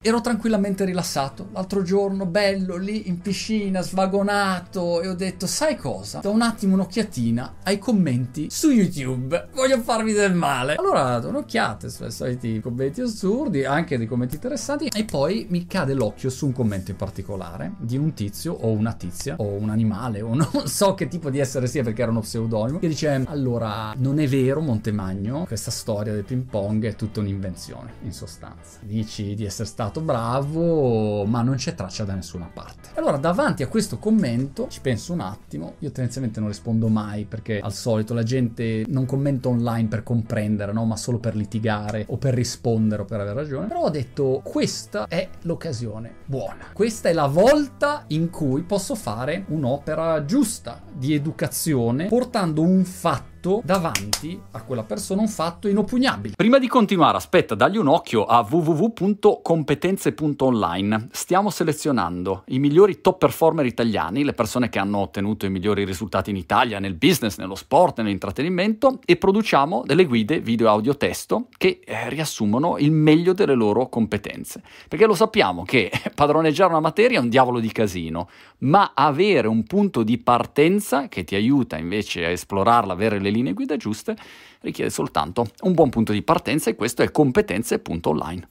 Ero tranquillamente rilassato l'altro giorno, bello lì in piscina, svagonato e ho detto, sai cosa? Do un attimo un'occhiatina ai commenti su YouTube, voglio farvi del male. Allora do un'occhiata sui soliti commenti assurdi, anche dei commenti interessanti e poi mi cade l'occhio su un commento in particolare di un tizio o una tizia o un animale o non so che tipo di essere sia perché era uno pseudonimo che dice, allora non è vero Montemagno, questa storia del ping pong è tutta un'invenzione in sostanza. Dici di essere stato stato bravo, ma non c'è traccia da nessuna parte. Allora, davanti a questo commento, ci penso un attimo, io tendenzialmente non rispondo mai perché al solito la gente non commenta online per comprendere, no? ma solo per litigare o per rispondere o per avere ragione. Però ho detto, questa è l'occasione buona. Questa è la volta in cui posso fare un'opera giusta di educazione portando un fatto fatto davanti a quella persona un fatto inoppugnabile. Prima di continuare, aspetta, dagli un occhio a www.competenze.online. Stiamo selezionando i migliori top performer italiani, le persone che hanno ottenuto i migliori risultati in Italia nel business, nello sport, nell'intrattenimento e produciamo delle guide video, audio, testo che eh, riassumono il meglio delle loro competenze. Perché lo sappiamo che padroneggiare una materia è un diavolo di casino, ma avere un punto di partenza che ti aiuta invece a esplorarla, avere le le linee guida giuste richiede soltanto un buon punto di partenza e questo è competenze.online.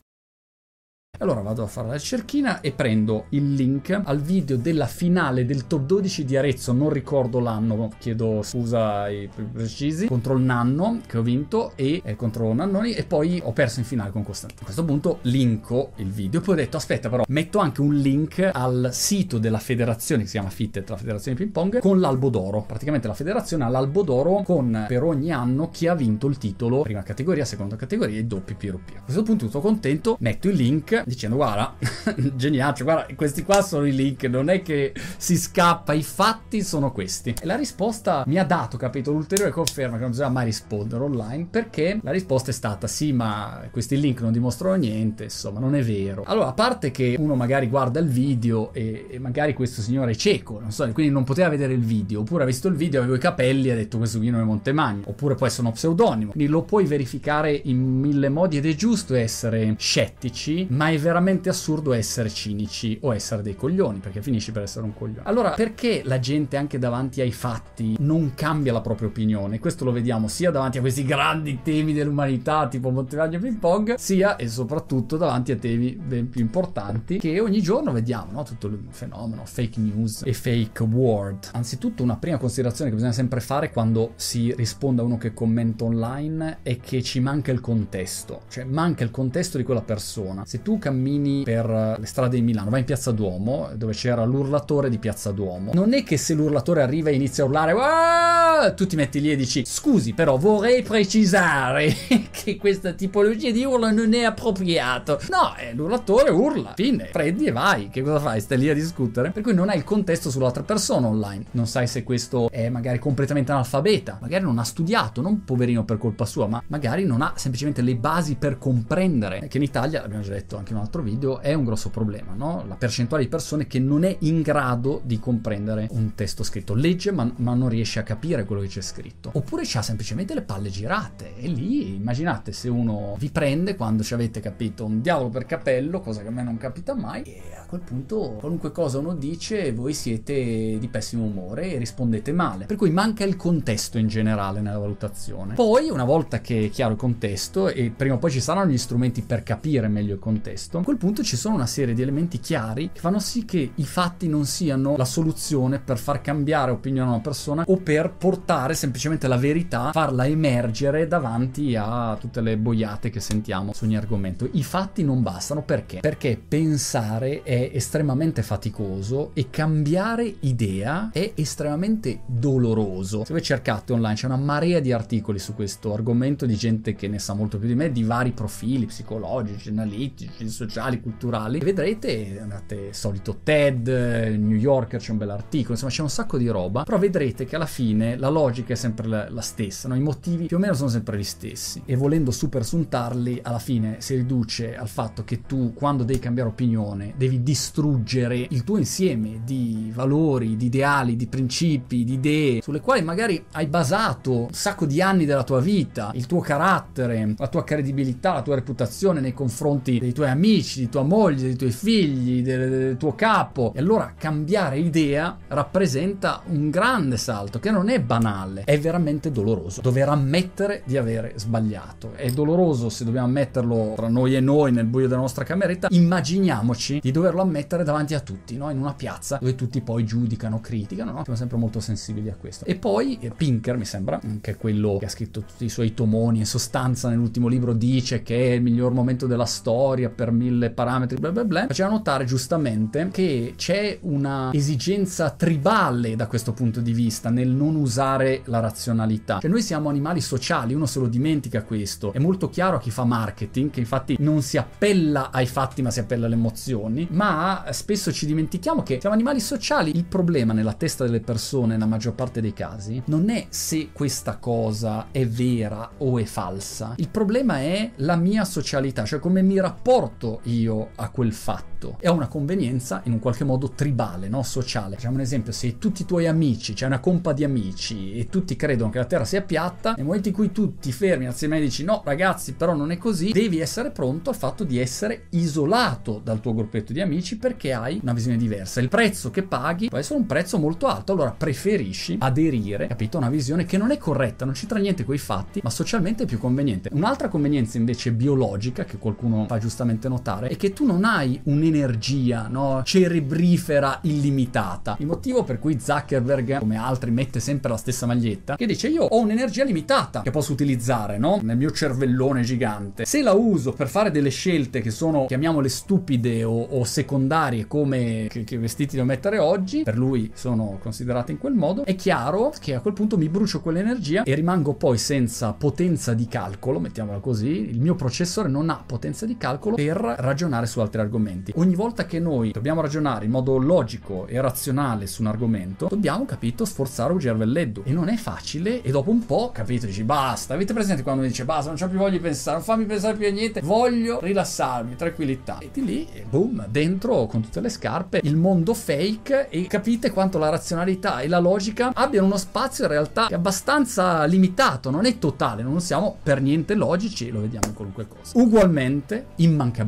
Allora vado a fare la cerchina e prendo il link al video della finale del top 12 di Arezzo, non ricordo l'anno, chiedo scusa ai più precisi, contro il Nanno che ho vinto e eh, contro Nannoni e poi ho perso in finale con Costantino. A questo punto linko il video, poi ho detto aspetta però metto anche un link al sito della federazione che si chiama Fitted, la federazione ping pong, con l'albo d'oro. Praticamente la federazione ha l'albo d'oro con per ogni anno chi ha vinto il titolo, prima categoria, seconda categoria e doppi più. A questo punto tutto contento, metto il link dicendo guarda, geniaccio, guarda, questi qua sono i link, non è che si scappa, i fatti sono questi. E la risposta mi ha dato, capito, l'ulteriore conferma che non bisogna mai rispondere online perché la risposta è stata sì, ma questi link non dimostrano niente, insomma, non è vero. Allora, a parte che uno magari guarda il video e, e magari questo signore è cieco, non so, quindi non poteva vedere il video, oppure ha visto il video, aveva i capelli e ha detto questo qui non è Montemagno, oppure può essere uno pseudonimo. Quindi lo puoi verificare in mille modi ed è giusto essere scettici, ma è veramente assurdo essere cinici o essere dei coglioni, perché finisci per essere un coglione. Allora, perché la gente anche davanti ai fatti non cambia la propria opinione? Questo lo vediamo sia davanti a questi grandi temi dell'umanità, tipo Montevideo Ping Pong, sia e soprattutto davanti a temi ben più importanti che ogni giorno vediamo, no? Tutto il fenomeno fake news e fake word. Anzitutto, una prima considerazione che bisogna sempre fare quando si risponde a uno che commenta online è che ci manca il contesto, cioè manca il contesto di quella persona. Se tu cammini per le strade di Milano, vai in Piazza Duomo, dove c'era l'urlatore di Piazza Duomo. Non è che se l'urlatore arriva e inizia a urlare, tu ti metti lì e dici, scusi, però vorrei precisare che questa tipologia di urlo non è appropriato. No, è l'urlatore urla, fine, prendi e vai. Che cosa fai? Stai lì a discutere? Per cui non hai il contesto sull'altra persona online. Non sai se questo è magari completamente analfabeta, magari non ha studiato, non poverino per colpa sua, ma magari non ha semplicemente le basi per comprendere. Che in Italia, l'abbiamo già detto anche un altro video, è un grosso problema, no? La percentuale di persone che non è in grado di comprendere un testo scritto. Legge, ma, ma non riesce a capire quello che c'è scritto. Oppure ha semplicemente le palle girate. E lì, immaginate se uno vi prende quando ci avete capito un diavolo per capello, cosa che a me non capita mai, e a quel punto qualunque cosa uno dice, voi siete di pessimo umore e rispondete male. Per cui manca il contesto in generale nella valutazione. Poi, una volta che è chiaro il contesto, e prima o poi ci saranno gli strumenti per capire meglio il contesto, a quel punto ci sono una serie di elementi chiari che fanno sì che i fatti non siano la soluzione per far cambiare opinione a una persona o per portare semplicemente la verità, farla emergere davanti a tutte le boiate che sentiamo su ogni argomento. I fatti non bastano perché? Perché pensare è estremamente faticoso e cambiare idea è estremamente doloroso. Se voi cercate online c'è una marea di articoli su questo argomento di gente che ne sa molto più di me, di vari profili psicologici, analitici, sociali, culturali. Vedrete, andate solito TED, New Yorker c'è un bel articolo, insomma c'è un sacco di roba, però vedrete che alla fine la logica è sempre la, la stessa, no? i motivi più o meno sono sempre gli stessi e volendo super suntarli alla fine si riduce al fatto che tu quando devi cambiare opinione devi distruggere il tuo insieme di valori, di ideali, di principi, di idee sulle quali magari hai basato un sacco di anni della tua vita, il tuo carattere, la tua credibilità, la tua reputazione nei confronti dei tuoi amici amici, di tua moglie, dei tuoi figli, del, del tuo capo. E allora cambiare idea rappresenta un grande salto che non è banale, è veramente doloroso. Dover ammettere di avere sbagliato. È doloroso se dobbiamo ammetterlo tra noi e noi nel buio della nostra cameretta. Immaginiamoci di doverlo ammettere davanti a tutti, no? in una piazza dove tutti poi giudicano, criticano. No? Siamo sempre molto sensibili a questo. E poi eh, Pinker, mi sembra, che è quello che ha scritto tutti i suoi tomoni, in sostanza nell'ultimo libro dice che è il miglior momento della storia per mille parametri, bla bla bla, faceva notare giustamente che c'è una esigenza tribale da questo punto di vista nel non usare la razionalità. Cioè noi siamo animali sociali, uno se lo dimentica questo. È molto chiaro a chi fa marketing, che infatti non si appella ai fatti ma si appella alle emozioni, ma spesso ci dimentichiamo che siamo animali sociali. Il problema nella testa delle persone, nella maggior parte dei casi, non è se questa cosa è vera o è falsa. Il problema è la mia socialità, cioè come mi rapporto io a quel fatto. È una convenienza in un qualche modo tribale, no? sociale. Facciamo un esempio, se tutti i tuoi amici, c'è una compa di amici e tutti credono che la Terra sia piatta, nel momento in cui tu ti fermi assieme e dici no ragazzi però non è così, devi essere pronto al fatto di essere isolato dal tuo gruppetto di amici perché hai una visione diversa. Il prezzo che paghi può essere un prezzo molto alto, allora preferisci aderire, capito, a una visione che non è corretta, non c'entra niente con i fatti, ma socialmente è più conveniente. Un'altra convenienza invece biologica che qualcuno fa giustamente notare è che tu non hai un'energia no, cerebrifera illimitata. Il motivo per cui Zuckerberg, come altri, mette sempre la stessa maglietta, che dice io ho un'energia limitata che posso utilizzare, no? Nel mio cervellone gigante. Se la uso per fare delle scelte che sono, chiamiamole stupide o, o secondarie come che, che vestiti devo mettere oggi, per lui sono considerate in quel modo, è chiaro che a quel punto mi brucio quell'energia e rimango poi senza potenza di calcolo, mettiamola così, il mio processore non ha potenza di calcolo per ragionare su altri argomenti. Ogni volta che noi dobbiamo ragionare in modo logico e razionale su un argomento, dobbiamo, capito, sforzare un cervelletto. E non è facile e dopo un po', capito, dici basta. Avete presente quando dice basta, non c'ho più voglia di pensare, non fammi pensare più a niente, voglio rilassarmi, tranquillità. E di lì, boom, dentro con tutte le scarpe, il mondo fake e capite quanto la razionalità e la logica abbiano uno spazio in realtà abbastanza limitato, non è totale, non siamo per niente logici, lo vediamo in qualunque cosa. Ugualmente, immancabilmente,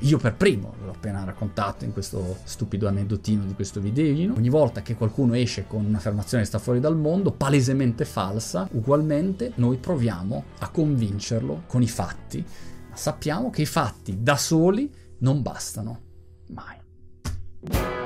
io per primo, l'ho appena raccontato in questo stupido aneddotino di questo videino, ogni volta che qualcuno esce con un'affermazione che sta fuori dal mondo, palesemente falsa, ugualmente noi proviamo a convincerlo con i fatti, ma sappiamo che i fatti da soli non bastano mai.